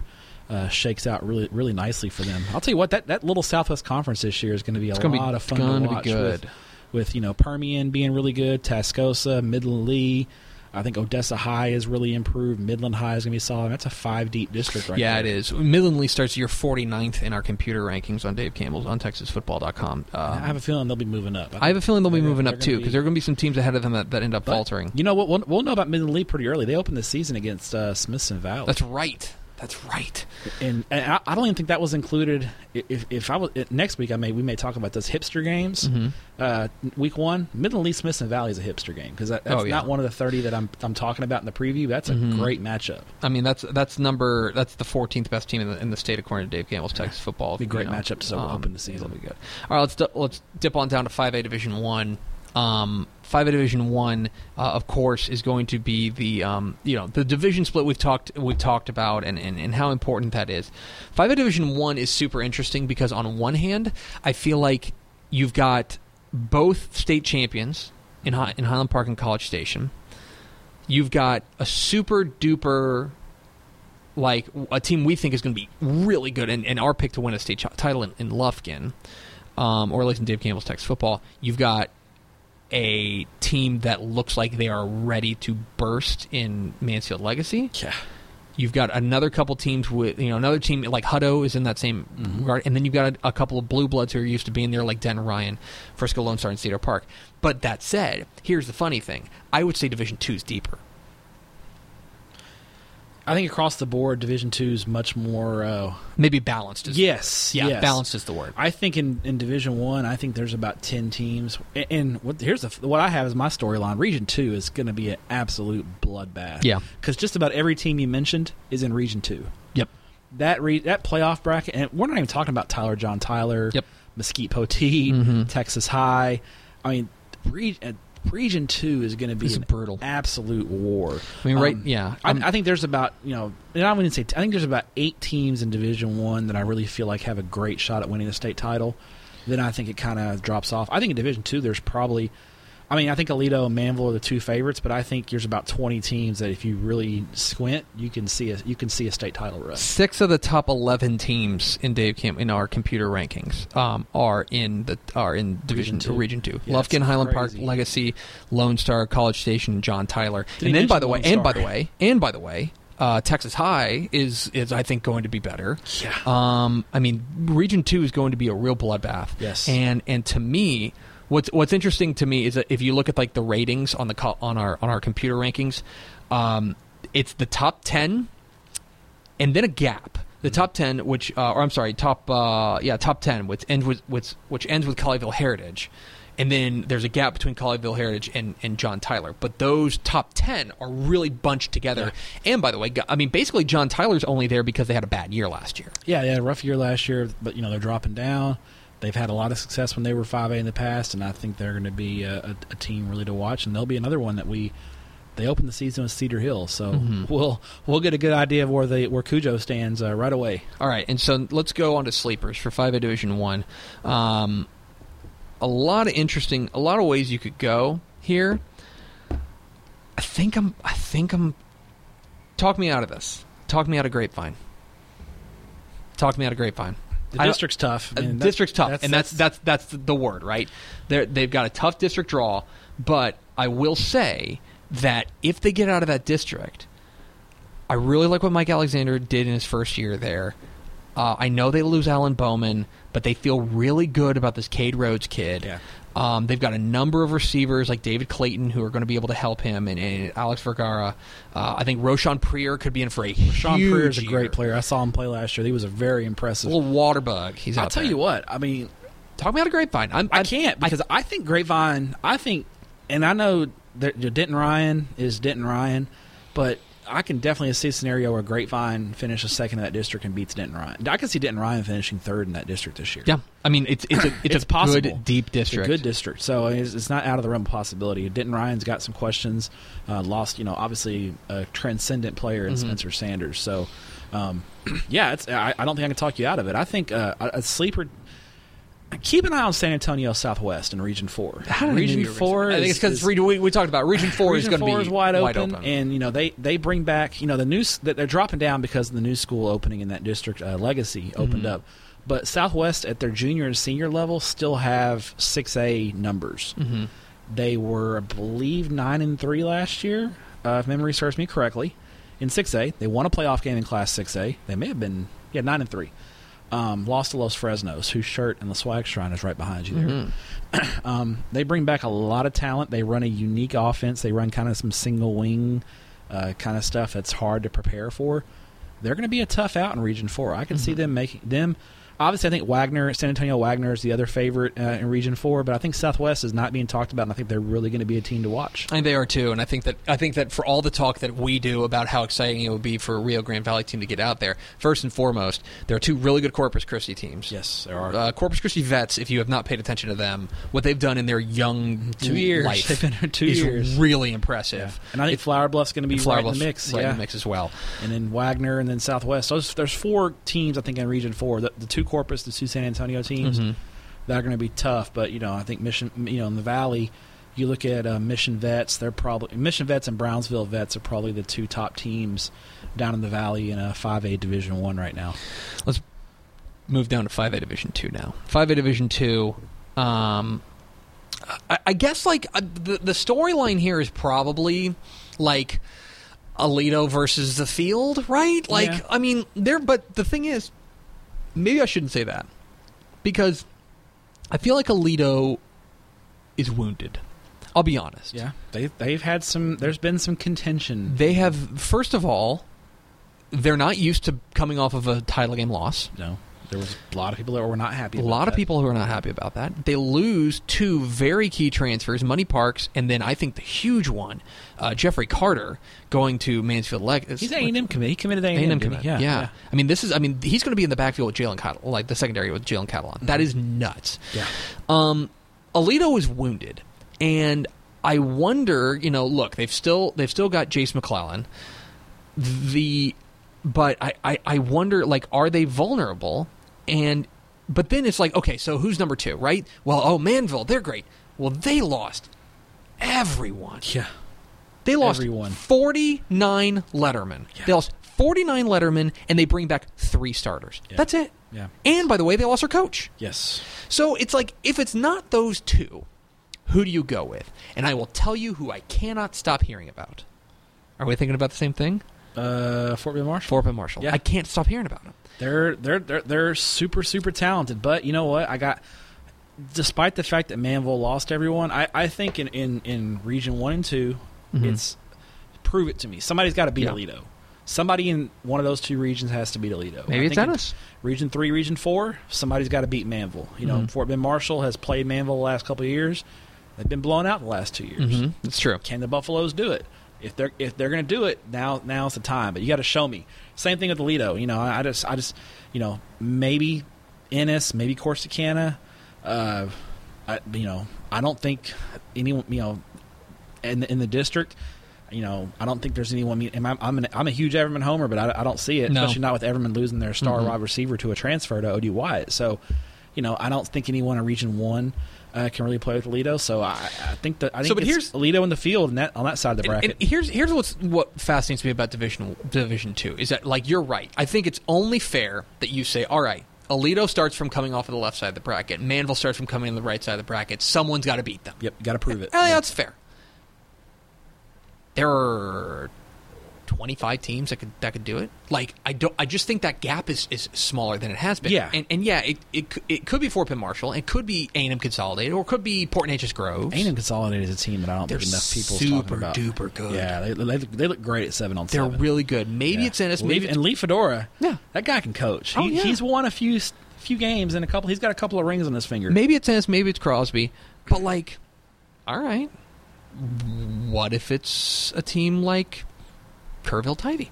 uh, shakes out really really nicely for them. I'll tell you what that, that little Southwest Conference this year is going to be a lot be of fun to be watch. good. With, with you know Permian being really good, Tascosa, Midland Lee. I think Odessa High is really improved. Midland High is going to be solid. That's a five deep district right yeah, there. it is. Midland Lee starts year 49th in our computer rankings on Dave Campbell's on TexasFootball.com. Um, I have a feeling they'll be moving up. I have a feeling they'll be moving up too be- because there are going to be some teams ahead of them that, that end up But faltering. You know what? We'll, we'll know about Midland Lee pretty early. They opened the season against uh, Smithson Valley. That's right. That's right. and, and I, I don't even think that was included. If, if I was next week, I may we may talk about those hipster games. Mhm. Uh, week one, Midland Lee Smithson Valley is a hipster game because that, that's Oh, yeah. not one of the thirty that I'm I'm talking about in the preview. That's a Mhm. great matchup. I mean, that's that's number that's the 14th best team in the, in the state according to Dave Campbell's Texas football. Be a great you know. matchup to start open the season. It'll be good. All right, let's let's dip on down to 5A Division One. Um, 5A Division One, uh, of course, is going to be the um, you know the division split we've talked we've talked about and, and, and how important that is. 5A Division One is super interesting because on one hand, I feel like you've got both state champions in in Highland Park and College Station. You've got a super duper like a team we think is going to be really good and, and our pick to win a state ch- title in, in Lufkin, um, or at least in Dave Campbell's Texas football. You've got a team that looks like they are ready to burst in Mansfield Legacy. Yeah, You've got another couple teams with you know another team like Hutto is in that same Mhm. regard, and then you've got a, a couple of blue bloods who are used to being there like Den Ryan, Frisco Lone Star, and Cedar Park. But that said, here's the funny thing: I would say Division Two is deeper. I think across the board, Division Two is much more. Uh, Maybe balanced is yes, yeah yes. balanced is the word. I think in, in Division One, I, think there's about ten teams. And, and what here's the, what I have is my storyline. Region Two is going to be an absolute bloodbath. Yeah. because just about every team you mentioned is in Region Two. Yep. That re- that playoff bracket, and we're not even talking about Tyler John Tyler, Yep. Mesquite Poteet, Mhm. Texas High. I mean, re- uh, Region Two is going to be This is an brutal. absolute war. I mean, right? Um, yeah. I, I think there's about you know, and I wouldn't say I think there's about eight teams in Division One that I really feel like have a great shot at winning the state title. Then I think it kind of drops off. I think in Division Two there's probably, I mean, I think Aledo and Manvel are the two favorites, but I think there's about 20 teams that if you really squint, you can see a you can see a state title run. Six of the top eleven teams in Dave Camp in our computer rankings um, are in the are in Division two. Region Two. Yeah, Lufkin, Highland Park. Legacy, Lone Star, College Station, John Tyler, Did and then by the way, Lone and by the way, and by the way, uh, Texas High is is I think going to be better. Yeah. Um, I mean, Region Two is going to be a real bloodbath. Yes. And and to me, what's what's interesting to me is that if you look at like the ratings on the on our on our computer rankings, um, it's the top ten, and then a gap. The top ten, which uh, or I'm sorry, top uh, yeah top ten, which ends with which, which ends with Colleyville Heritage. And then there's a gap between Colleyville Heritage and, and John Tyler. But those top 10 are really bunched together. And by the way, I mean, basically, John Tyler's only there because they had a bad year last year. Yeah, they had a rough year last year, but you know they're dropping down. They've had a lot of success when they were 5A in the past, and I think they're going to be a, a, a team really to watch. And they'll be another one that we they open the season with Cedar Hill, so Mhm. we'll we'll get a good idea of where they where Cujo stands uh, right away. All right, and so let's go on to sleepers for 5A Division 1. Um, a lot of interesting, a lot of ways you could go here. I think I'm, I think I'm, talk me out of this. Talk me out of Grapevine. Talk me out of Grapevine. The district's tough. I Uh, mean, district's tough, and that's that's that's the word, right? They're, they've got a tough district draw, but I will say that if they get out of that district, I really like what Mike Alexander did in his first year there. Uh, I know they lose Alan Bowman, but they feel really good about this Cade Rhodes kid. Yeah. Um, they've got a number of receivers like David Clayton who are going to be able to help him, and, and Alex Vergara. Uh, I think Roshan Prier could be in for a Sean huge Prier's a year. great player. I saw him play last year. He was a very impressive. little water bug. He's out I'll tell there. you what. I mean, Talk me out of Grapevine. I'm, I I'm- can't because I, think Grapevine. I think, and I know that Denton Ryan is Denton Ryan, but I can definitely see a scenario where Grapevine finishes second in that district and beats Denton Ryan. I can see Denton Ryan finishing third in that district this year. Yeah, I mean it's it's a it's, [COUGHS] It's a possible. good deep It's district. a good district, so it's, it's not out of the realm of possibility. Denton Ryan's got some questions. Uh, lost, you know, obviously a transcendent player in Mhm. Spencer Sanders. So, um, [CLEARS THROAT] yeah, it's. I, I don't think I can talk you out of it. I think uh, a sleeper. Keep an eye on San Antonio Southwest in Region Four. Region knew you were Four. I think it's because we, we talked about region four is going to be is wide open, and you know they they bring back you know the new s- that they're dropping down because of the new school opening in that district. Uh, Legacy opened Mhm. up, but Southwest at their junior and senior level still have six A numbers. Mhm. They were, I believe, nine and three last year. uh, if memory serves me correctly, in 6A. They won a playoff game in Class 6A. They may have been yeah nine and three. Um, lost to Los Fresnos, whose shirt and the swag shrine is right behind you there. Mhm. [CLEARS THROAT] Um, they bring back a lot of talent. They run a unique offense. They run kind of some single wing uh, kind of stuff that's hard to prepare for. They're going to be a tough out in Region Four. I can see Mhm. them making them. Obviously, I think Wagner, San Antonio Wagner, is the other favorite uh, in Region Four. But I think Southwest is not being talked about, and I think they're really going to be a team to watch. I think they are too, and I think that I think that for all the talk that we do about how exciting it would be for a Rio Grande Valley team to get out there, first and foremost, there are two really good Corpus Christi teams. Yes, there are. Uh, Corpus Christi vets, if you have not paid attention to them, what they've done in their young Two years. life [LAUGHS] They've been here two is years. really impressive. Yeah. And I think Flower Bluff's going to be Flower right in the mix. right yeah. in the mix as well. and then Wagner, and then Southwest. So there's, there's four teams I think in Region Four. The, the two Corpus, the two San Antonio teams Mhm. that are going to be tough. But you know, I think Mission, you know, in the Valley, you look at uh, Mission Vets. They're probably Mission Vets and Brownsville Vets are probably the two top teams down in the Valley in a 5A Division One right now. Let's move down to five A Division two now. Five A Division two. Um, I, I guess like uh, the the storyline here is probably like Aledo versus the field, right? Like, Yeah. I mean, there. But the thing is, maybe I shouldn't say that because I feel like Aledo is wounded. I'll be honest. Yeah, they they've had some. There's been some contention. They have, first of all, they're not used to coming off of a title game loss. No, there was a lot of people that were not happy. A about lot of that. people who are not happy about that. They lose two very key transfers, Money Parks, and then I think the huge one, uh, Jeffrey Carter, going to Mansfield. Leg- He's A and M committee. He committed A and A&M M commit. Yeah, yeah, I mean, this is. I mean, he's going to be in the backfield with Jalen Cattle, like the secondary with Jalen Catalon. That is nuts. yeah. Um, Aledo is wounded, and I wonder. You know, look, they've still they've still got Jase McClellan. The, but I, I I wonder like, are they vulnerable? And but then it's like, okay, so who's number two, right? Well, oh Manvel, they're great. Well, they lost everyone. Yeah. They lost Everyone. 49 Letterman. Yeah. They lost 49 Letterman, and they bring back three starters. Yeah. That's it. Yeah. And by the way, they lost their coach. Yes. So it's like if it's not those two, who do you go with? And I will tell you who I cannot stop hearing about. Are we thinking about the same thing? Uh, Fort Bend Marshall. Fort Bend Marshall. Yeah. I can't stop hearing about him. They're they're they're they're super super talented, but you know what? I got despite the fact that Manvel lost everyone, I, I think in, in, in region one and 2 Mhm. it's prove it to me. Somebody's got to beat Yeah. Aledo. Somebody in one of those two regions has to beat Aledo. Maybe I it's Ennis. Region three, region four, somebody's got to beat Manvel. You know, Mhm. Fort Bend Marshall has played Manvel the last couple of years. They've been blown out the last two years. Mm-hmm. That's true. Can the Buffaloes do it? If they're if they're going to do it now, now's the time. But you got to show me. Same thing with Aledo. You know, I, I just I just you know maybe Ennis, maybe Corsicana. Uh, I, you know, I don't think anyone. You know, in the, in the district. You know, I don't think there's anyone. and I'm I'm, an, I'm a huge Everman homer, but I, I don't see it, No. especially not with Everman losing their star Mhm. wide receiver to a transfer to OD Wyatt. So, you know, I don't think anyone in Region One uh, can really play with Aledo. So I, I think that I think So, but it's here's- Aledo in the field and that on that side of the bracket. And, here's here's what's what fascinates me about division division two is that like you're right. I think it's only fair that you say, all right, Alito starts from coming off of the left side of the bracket. Manvel starts from coming on the right side of the bracket. Someone's got to beat them. Yep, got to prove it. Oh, yeah, that's fair. There are 25 teams that could that could do it. Like I don't I just think that gap is, is smaller than it has been. Yeah. And and yeah, it it, it could be Fort Bend Marshall, it could be A&M Consolidated or it could be Port Neches Groves. A&M Consolidated is a team that I don't They're think enough people super talking about. duper good. Yeah, they, they, look- they look great at seven on They're seven. really good. Maybe Yeah. it's Ennis, Lee- maybe and Lee Fedora. Yeah. that guy can coach. Oh, He, yeah. He's won a few few games and a couple. He's got a couple of rings on his finger. Maybe it's Ennis, maybe it's Crosby. But like, all right, what if it's a team like Kerrville Tivy?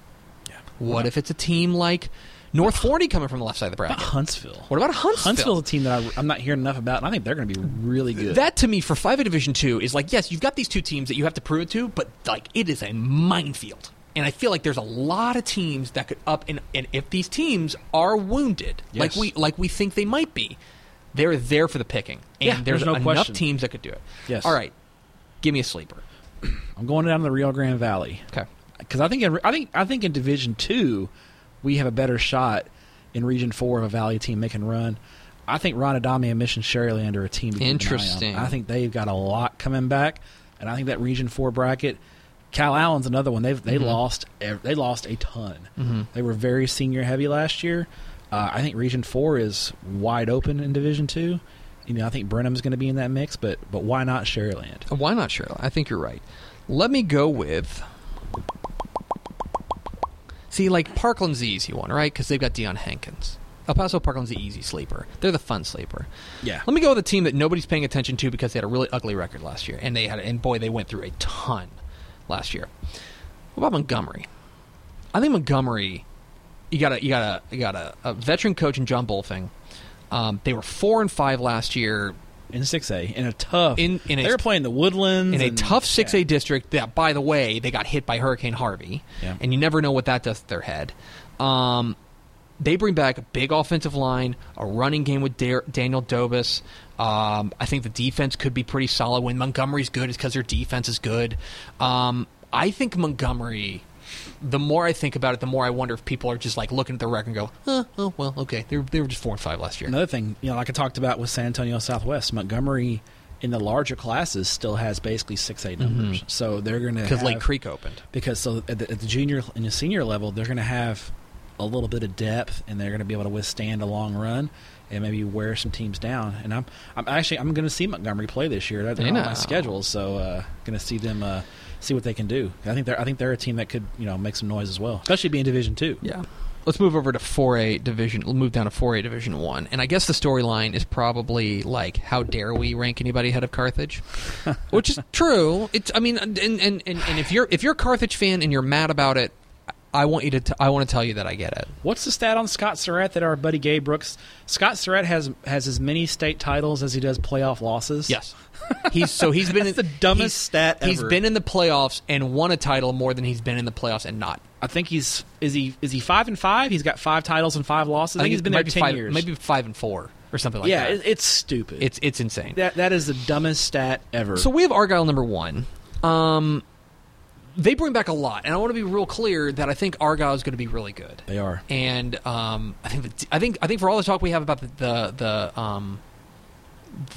Yeah. What if it's a team like North Forney coming from the left side of the What about bracket? Huntsville? What about Huntsville? Huntsville's a team that I, I'm not hearing enough about, and I think they're going to be really good. That to me for five A Division two is like yes, you've got these two teams that you have to prove it to, but like it is a minefield. And I feel like there's a lot of teams that could up and, and if these teams are wounded, like we like we think they might be, they're there for the picking. And Yeah, there's, there's no enough question. teams that could do it. Yes. All right. Give me a sleeper. [CLEARS THROAT] I'm going down to the Rio Grande Valley. Okay. Because I think in, I think I think in Division Two, we have a better shot in Region Four of a Valley team making run. I think Ron Adami and Mission Sharyland are a team. To keep an eye on. Interesting. I think they've got a lot coming back, and I think that Region Four bracket Calallen's another one. They've they Mhm. lost they lost a ton. Mm-hmm. They were very senior heavy last year. Uh, I think Region Four is wide open in Division Two. You know, I think Brenham's going to be in that mix, but but why not Sharyland? Why not Shirley? I think you're right. Let me go with. See, like Parkland's the easy one, right? Because they've got Dion Hankins. El Paso Parkland's the easy sleeper. They're the fun sleeper. Yeah, Let me go with a team that nobody's paying attention to because they had a really ugly record last year, and they had, and boy, they went through a ton last year. What about Montgomery? I think Montgomery, you got a you got a you got a, a veteran coach in John Bolfing. Um, they were four and five last year in six A in a tough. in in a they were playing the Woodlands in a and- tough 6A yeah. district that, by the way, they got hit by Hurricane Harvey. Yeah. And you never know what that does to their head. Um, they bring back a big offensive line, a running game with Dar- Daniel Dobis. Um, I think the defense could be pretty solid. When Montgomery's good, it's because their defense is good. Um, I think Montgomery. The more I think about it, the more I wonder if people are just like looking at the record and go, huh, "Oh well, okay, they were, they were just four and five last year." Another thing, you know, like I talked about with San Antonio Southwest, Montgomery in the larger classes still has basically six A numbers. So they're going to Because Lake Creek opened. because so at the, at the junior and the senior level, they're going to have a little bit of depth, and they're going to be able to withstand a long run and maybe wear some teams down. And I'm I'm actually I'm going to see Montgomery play this year. They're on my schedule, so uh, going to see them. Uh, See what they can do. I think they're. I think they're a team that could, you know, make some noise as well, especially being Division Two. Yeah. Let's move over to 4A division. We'll move down to 4A division 1. And I guess the storyline is probably like how dare we rank anybody ahead of Carthage? [LAUGHS] Which is true. It's I mean and and, and, and if you're if you're a Carthage fan and you're mad about it, I want you to t- I want to tell you that I get it. What's the stat on Scott Surratt that our buddy Gabe Brooks? Scott Surratt has has as many state titles as he does playoff losses. Yes. He's so he's been [LAUGHS] That's in, the dumbest he's- stat He's been in the playoffs and won a title more than he's been in the playoffs and not. I think he's is he is he five and five? He's got five titles and five losses. I think he's been there ten five, years. maybe 5 and 4 or something like yeah, that. Yeah, it's stupid. it's it's insane. that that is the dumbest stat ever. So we have Argyle number one. Um, they bring back a lot, and I want to be real clear that I think Argyle is going to be really good. they are. And um, I think the, I think I think for all the talk we have about the the, the um,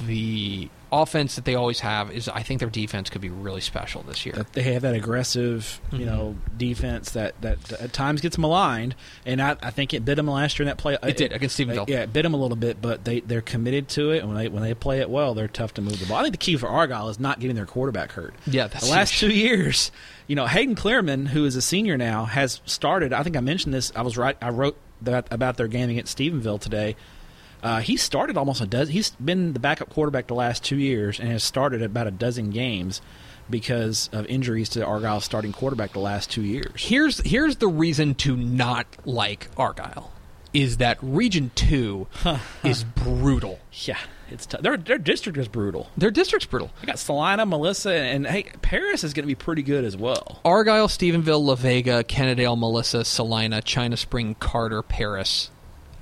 the offense that they always have is I think their defense could be really special this year. That they have that aggressive, you Mhm. know, defense that, that at times gets maligned, and I, I think it bit them last year in that play. It did against Stephenville. Yeah, it bit them a little bit, but they they're committed to it, and when they when they play it well, they're tough to move the ball. I think the key for Argyle is not getting their quarterback hurt. Yeah, that's the last huge. two years, you know, Hayden Clearman, who is a senior now, has started. I think I mentioned this. I was right. I wrote that about their game against Stephenville today. Uh, he started almost a dozen. He's been the backup quarterback the last two years and has started about a dozen games because of injuries to Argyle's starting quarterback the last two years. Here's here's the reason to not like Argyle is that Region Two is brutal. Yeah, it's t- their their district is brutal. Their district's brutal. I got Celina, Melissa, and hey, Paris is going to be pretty good as well. Argyle, Stephenville, La Vega, Kennedale, Melissa, Celina, China Spring, Carter, Paris,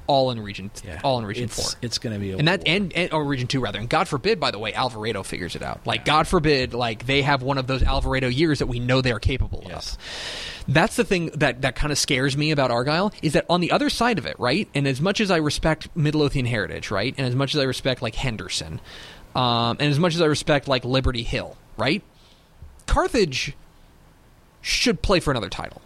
all in region, all in region it's, four, It's going to be a and that war. and, and or region two rather. And God forbid, by the way, Alvarado figures it out. Like God forbid, like they have one of those Alvarado years that we know they are capable Yes. of. That's the thing that that kind of scares me about Argyle is that on the other side of it, right? And as much as I respect Midlothian heritage, right, and as much as I respect like Henderson, um, and as much as I respect like Liberty Hill, right, Carthage should play for another title.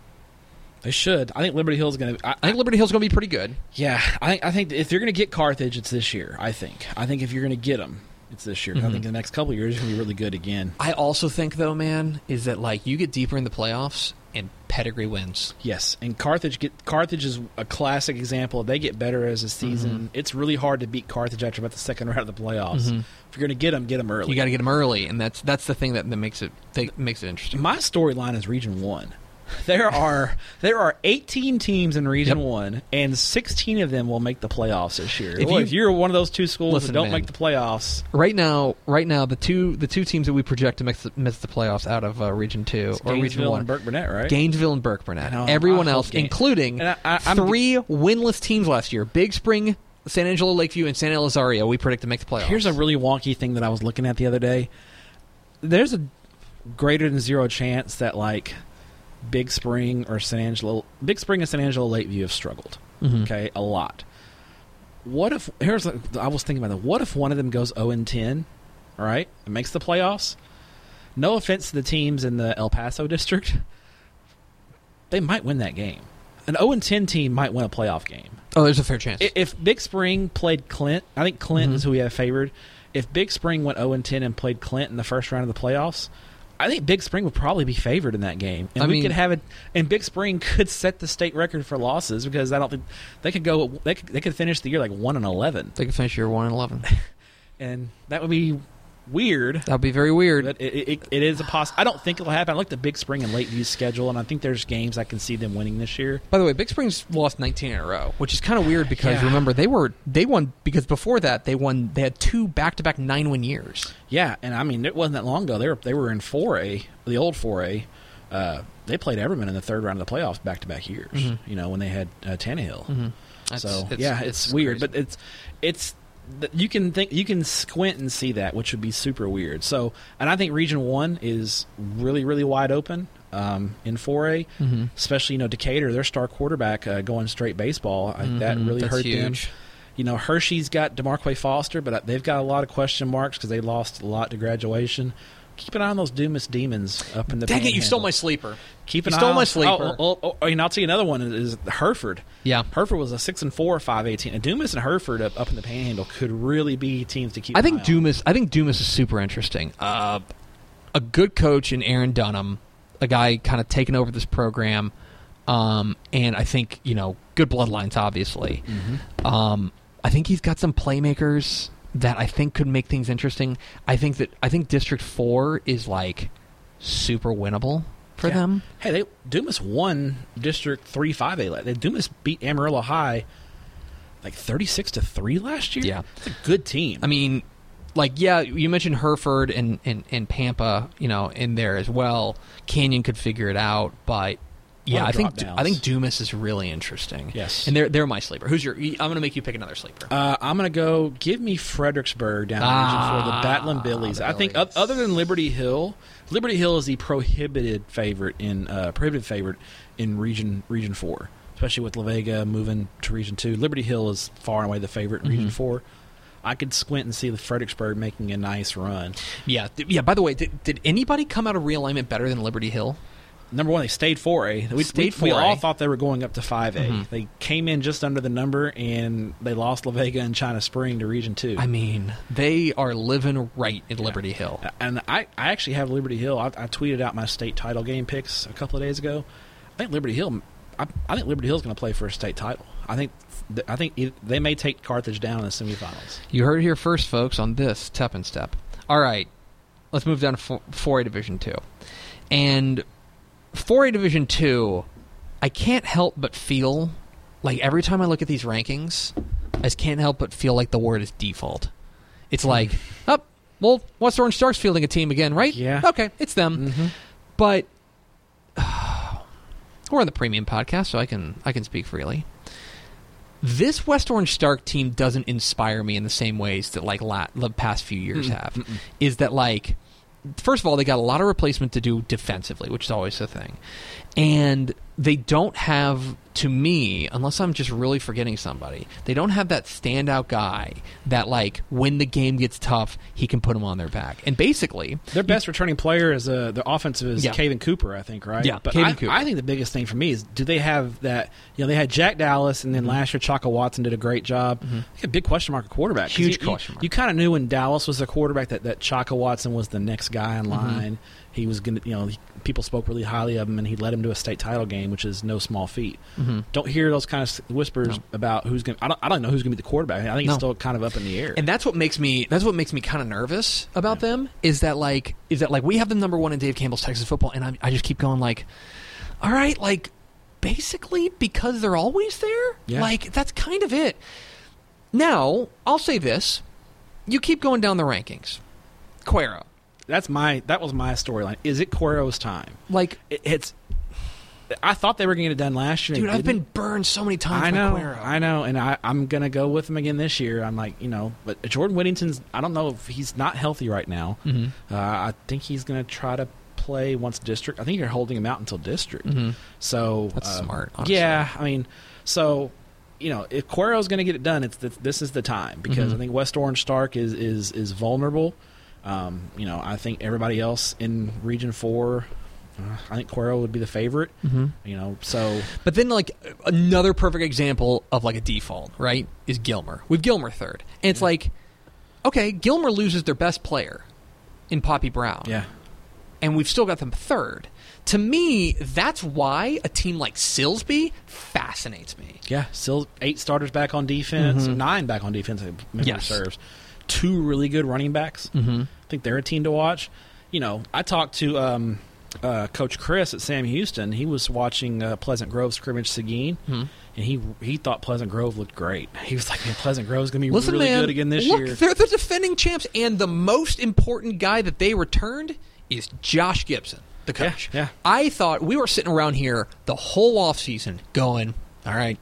They should. I think Liberty Hill is going to. I think Liberty Hill's going to be pretty good. Yeah, I think I think if you're going to get Carthage, it's this year. I think. I think if you're going to get them, it's this year. I Mhm. think the next couple of years is going to be really good again. I also think though, man, is that like you get deeper in the playoffs and pedigree wins. Yes, and Carthage get Carthage is a classic example. They get better as a season. Mm-hmm. It's really hard to beat Carthage after about the second [LAUGHS] round of the playoffs. Mhm. If you're going to get them, get them early. You got to get them early, and that's that's the thing that, that makes it that makes it interesting. My storyline is Region One. [LAUGHS] There are there are 18 teams in Region Yep. One, and 16 of them will make the playoffs this year. If you- you're one of those two schools Listen, that don't man. make the playoffs, Right now, right now, the two the two teams that we project to miss the, miss the playoffs out of uh, Region Two it's or Region Gainesville One, and Burkburnett, right? Gainesville and Burkburnett. Know, Everyone else, Gain- including I- I- three winless teams last year: Big Spring, San Angelo Lakeview, and San Elizario. We predict to make the playoffs. Here's a really wonky thing that I was looking at the other day. There's a greater than zero chance that like Big Spring or San Angelo, Big Spring and San Angelo Lakeview have struggled. Mhm. Okay, a lot. What if here's a, I was thinking about that. What if one of them goes 0 and 10, all right, and makes the playoffs? no offense to the teams in the El Paso district, they might win that game. An 0 and 10 team might win a playoff game. Oh, there's a fair chance. If Big Spring played Clint, I think Clint Mhm. is who we have favored. If Big Spring went 0 and 10 and played Clint in the first round of the playoffs, I think Big Spring would probably be favored in that game, and I we mean- could have it. And Big Spring could set the state record for losses because I don't think they could go. They could, they could finish the year like one and eleven, they could finish year one and eleven. [LAUGHS] and that would be weird. That'd be very weird. But it, it, it is a poss. I don't think it'll happen. I looked at Big Spring and Lakeview's schedule, and I think there's games I can see them winning this year. By the way, Big Springs lost 19 in a row, which is kind of weird because Yeah. remember they were they won because before that they won they had two back-to-back nine-win years. Yeah, and I mean it wasn't that long ago. They were they were in four A, the old four A. Uh, they played Everman in the third round of the playoffs back to back years. Mhm. You know when they had uh, Tannehill. That's- so yeah, it's, weird, but it's it's you can think you can squint and see that, which would be super weird. So, and I think Region One is really really wide open um, in four A, Mhm. especially you know Decatur, their star quarterback uh, going straight baseball. I, that really that's hurt them. You know, Hirschi's got Demarque Foster, but they've got a lot of question marks because they lost a lot to graduation. Keep an eye on those Dumas demons up in the. Dang it! You stole my sleeper. Keep you an stole eye my sleeper. Oh, oh, oh, and I'll tell you another one is Hereford. Yeah. Hereford was a six and four, five eighteen, and Dumas and Hereford up, up in the Panhandle could really be teams to keep. I an think eye on. Dumas. I think Dumas is super interesting. Uh, a good coach in Aaron Dunham, a guy kind of taking over this program, um, and I think you know good bloodlines. Obviously, Mm-hmm. um, I think he's got some playmakers that I think could make things interesting. I think that I think District Four is like super winnable for Yeah. them. Hey, they Dumas won District three five A. They Dumas beat Amarillo High like thirty six to three last year. Yeah. it's a good team. I mean, like yeah, you mentioned Hereford and, and, and Pampa, you know, in there as well. Canyon could figure it out, but yeah, I think drop-downs. I think Dumas is really interesting. Yes. and they're they're my sleeper. Who's your? I'm going to make you pick another sleeper. Uh, I'm going to go. Give me Fredericksburg down in Ah, Region Four, the Battling Billies. the I think Billies. other than Liberty Hill, Liberty Hill is the prohibited favorite in uh, prohibited favorite in Region Region Four, especially with La Vega moving to Region Two. Liberty Hill is far and away the favorite in Region Mhm. Four. I could squint and see the Fredericksburg making a nice run. yeah, yeah. By the way, did, did anybody come out of realignment better than Liberty Hill? Number one, they stayed 4A. We, Stayed we, we 4A. all thought they were going up to 5A. Mhm. They came in just under the number, and they lost La Vega and China Spring to Region 2. I mean, they are living right in Liberty Hill. and I, I actually have Liberty Hill. I, I tweeted out my state title game picks a couple of days ago. I think Liberty Hill. I, I think Liberty Hill's going to play for a state title. I think I think they may take Carthage down in the semifinals. You heard it here first, folks, on this Tep and Stepp. All right, let's move down to four- 4A Division 2. And 4A Division 2, I can't help but feel like every time I look at these rankings, I just can't help but feel like the word is default. It's like, oh, well, West Orange Stark's fielding a team again, right? Yeah. Okay, it's them. Mm-hmm. But [SIGHS] we're on the premium podcast, so I can I can speak freely. This West Orange Stark team doesn't inspire me in the same ways that like la- the past few years Mm-mm, have. mm-mm. Is that like first of all they got a lot of replacement to do defensively, which is always a thing, and they don't have to me unless I'm just really forgetting somebody. They don't have that standout guy that like when the game gets tough, he can put them on their back. And basically, Their best returning player is uh, the offensive is Yeah. Caven Cooper, I think, right? Yeah, but I, Cooper. I think the biggest thing for me is do they have that? You know, they had Jack Dallas, and then Mm-hmm. last year Chaka Watson did a great job. Had a big question mark quarterback. Huge you, question mark. You, kind of knew when Dallas was the quarterback that that Chaka Watson was the next guy in Mm-hmm. He was going to, you know, he- people spoke really highly of him, and he led him to a state title game, which is no small feat. Mhm. Don't hear those kind of whispers No. about who's going. to I don't. I don't know who's going to be the quarterback. I think No. it's still kind of up in the air. And that's what makes me that's what makes me kind of nervous about them is that like is that like we have the number one in Dave Campbell's Texas football, and I, I just keep going like, all right, like basically because they're always there, Yeah. like that's kind of it. Now I'll say this: you keep going down the rankings, Cuero, that's my. That was my storyline. Is it Cuero's time? like It, it's. I thought they were going to get it done last year. and dude, they I've been burned so many times. I by know, Cuero. I know, and I, I'm going to go with him again this year. I'm like, you know, but Jordan Whittington's. I don't know if he's not healthy right now. Mhm. Uh, I think he's going to try to play once district. I think you're holding him out until district. Mhm. So That's uh, smart, honestly. Yeah, I mean, so you know, if Cuero's going to get it done, it's th- this is the time because Mhm. I think West Orange Stark is is is vulnerable. Um, you know, I think everybody else in Region Four, uh, I think Cuero would be the favorite. Mm-hmm. You know, so But then, like another perfect example of like a default, right, is Gilmer. With Gilmer third, and it's like, okay, Gilmer loses their best player in Poppy Brown, yeah, and we've still got them third. To me, that's why a team like Silsbee fascinates me. yeah, still eight starters back on defense, Mhm. nine back on defense. Yes. serves. Two really good running backs. Mm-hmm. I think they're a team to watch. You know, I talked to um, uh, Coach Chris at Sam Houston. He was watching uh, Pleasant Grove scrimmage Seguin, Hmm. and he he thought Pleasant Grove looked great. He was like, "Man, Pleasant Grove's gonna be Listen, really man, good again this look, year." they're the defending champs, and the most important guy that they returned is Josh Gibson, the Yeah, coach. yeah. I thought we were sitting around here the whole offseason going, all right,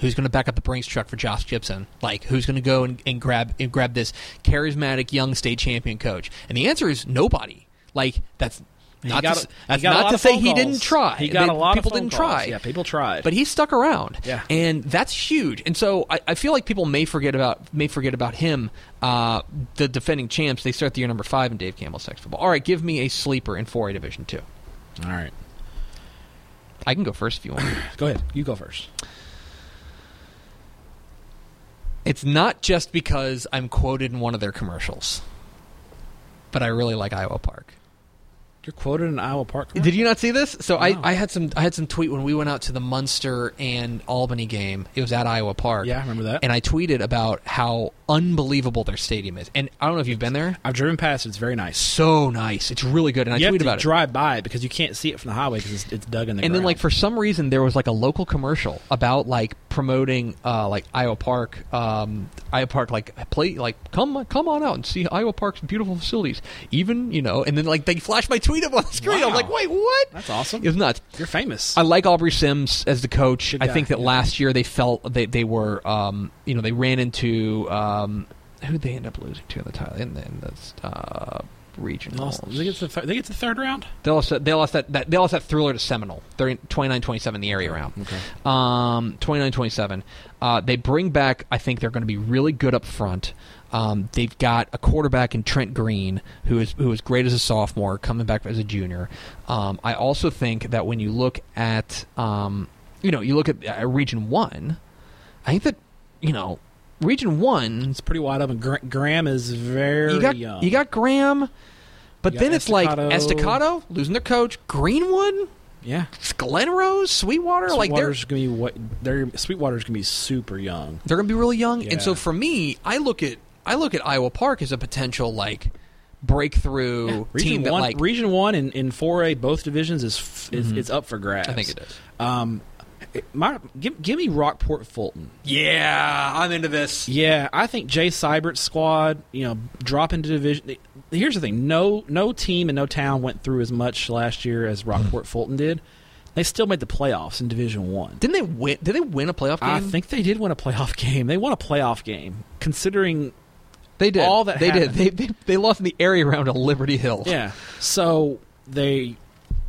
who's going to back up the Brinks truck for Josh Gibson? Like, who's going to go and, and grab and grab this charismatic young state champion coach? And the answer is nobody. Like, that's not got to, a- that's a not to say he didn't try. He got They- a lot people didn't calls. try. Yeah, people tried. But he stuck around, Yeah. and that's huge. And so I, I feel like people may forget about may forget about him. Uh, the defending champs, they start the year number five in Dave Campbell's Texas football. All right, give me a sleeper in 4A Division Two. All right, I can go first if you want. [CLEARS THROAT] go ahead. You go first. It's not just because I'm quoted in one of their commercials, but I really like Iowa Park. You're quoted in Iowa Park. Did you not see this? So No. I, I had some I had some tweet when we went out to the Muenster and Albany game. It was at Iowa Park. Yeah, I remember that. And I tweeted about how unbelievable their stadium is. And I don't know if you've been there. I've driven past. it. It's very nice. So nice. It's really good. And I you have tweeted about it. drive by it because you can't see it from the highway because it's, it's dug in the and then like for some reason there was like a local commercial about like promoting uh like Iowa Park um Iowa Park like play like come come on out and see Iowa Park's beautiful facilities even you know and then like they flashed my tweet up on the screen I'm like wait what that's awesome. it was nuts You're famous. I like Aubrey Sims as the coach. Good I guy, think that yeah. last year they felt they they were um, you know they ran into um, who they end up losing to in the title in the, in the uh, region. They get the th- they get the third round. They lost that they lost that, that they lost that thriller to Seminole. They're in 29-27 the area round. Okay. Um, 29-27. Uh, they bring back. I think they're going to be really good up front. Um, they've got a quarterback in Trent Green, who is who is great as a sophomore, coming back as a junior. Um, I also think that when you look at, um, you know, you look at uh, Region One, I think that you know, Region One, It's pretty wide open. Gra- Graham is very you got young. you got Graham, but got then it's like Estacado. Losing their coach, Greenwood, yeah. Glen Rose, Sweetwater, like they're Sweetwater's gonna be what? They're Sweetwater's gonna be super young. they're going to be really young. And so for me, I look at I look at Iowa Park as a potential like breakthrough team Region that one, like Region one in in four A, both divisions is f- is Mhm. it's up for grabs. I think it is. Um, my give, give me Rockport Fulton. Yeah, I'm into this. Yeah, I think Jay Seibert's squad, you know, drop into division. Here's the thing: no, no team and no town went through as much last year as Rockport hmm. Fulton did. They still made the playoffs in Division One. Didn't they win? Did they win a playoff game? I think they did win a playoff [LAUGHS] game. They won a playoff game, considering they did. all that they happened. did. They, they they lost in the area round to Liberty Hill. yeah. So they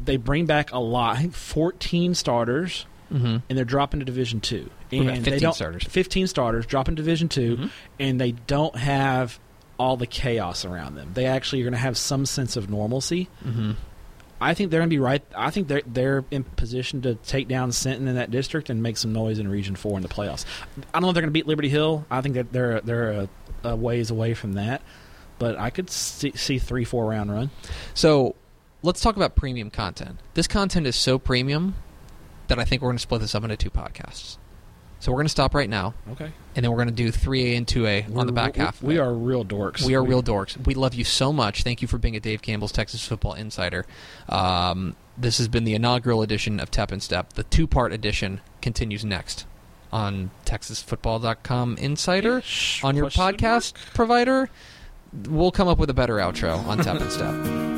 they bring back a lot. I think 14 starters, hmm and they're dropping to Division Two. And about they 15 don't, starters? 15 starters dropping to Division 2 Mhm. and they don't have all the chaos around them. They actually are going to have some sense of normalcy. hmm I think they're going to be right. I think they're they're in position to take down Sinton in that district and make some noise in Region Four in the playoffs. I don't know if they're going to beat Liberty Hill. I think that they're they're a, a ways away from that, but I could see, see three four round run. So let's talk about premium content. This content is so premium that I think we're going to split this up into two podcasts. So we're going to stop right now, Okay, and then we're going to do 3A and 2A on the back half. We are real dorks. We are real dorks. We love you so much. Thank you for being a Dave Campbell's Texas Football Insider. Um, this has been the inaugural edition of Tep and Stepp. The two part edition continues next on TexasFootball.com Insider. Shh, On your podcast provider, we'll come up with a better outro on Tep and Stepp.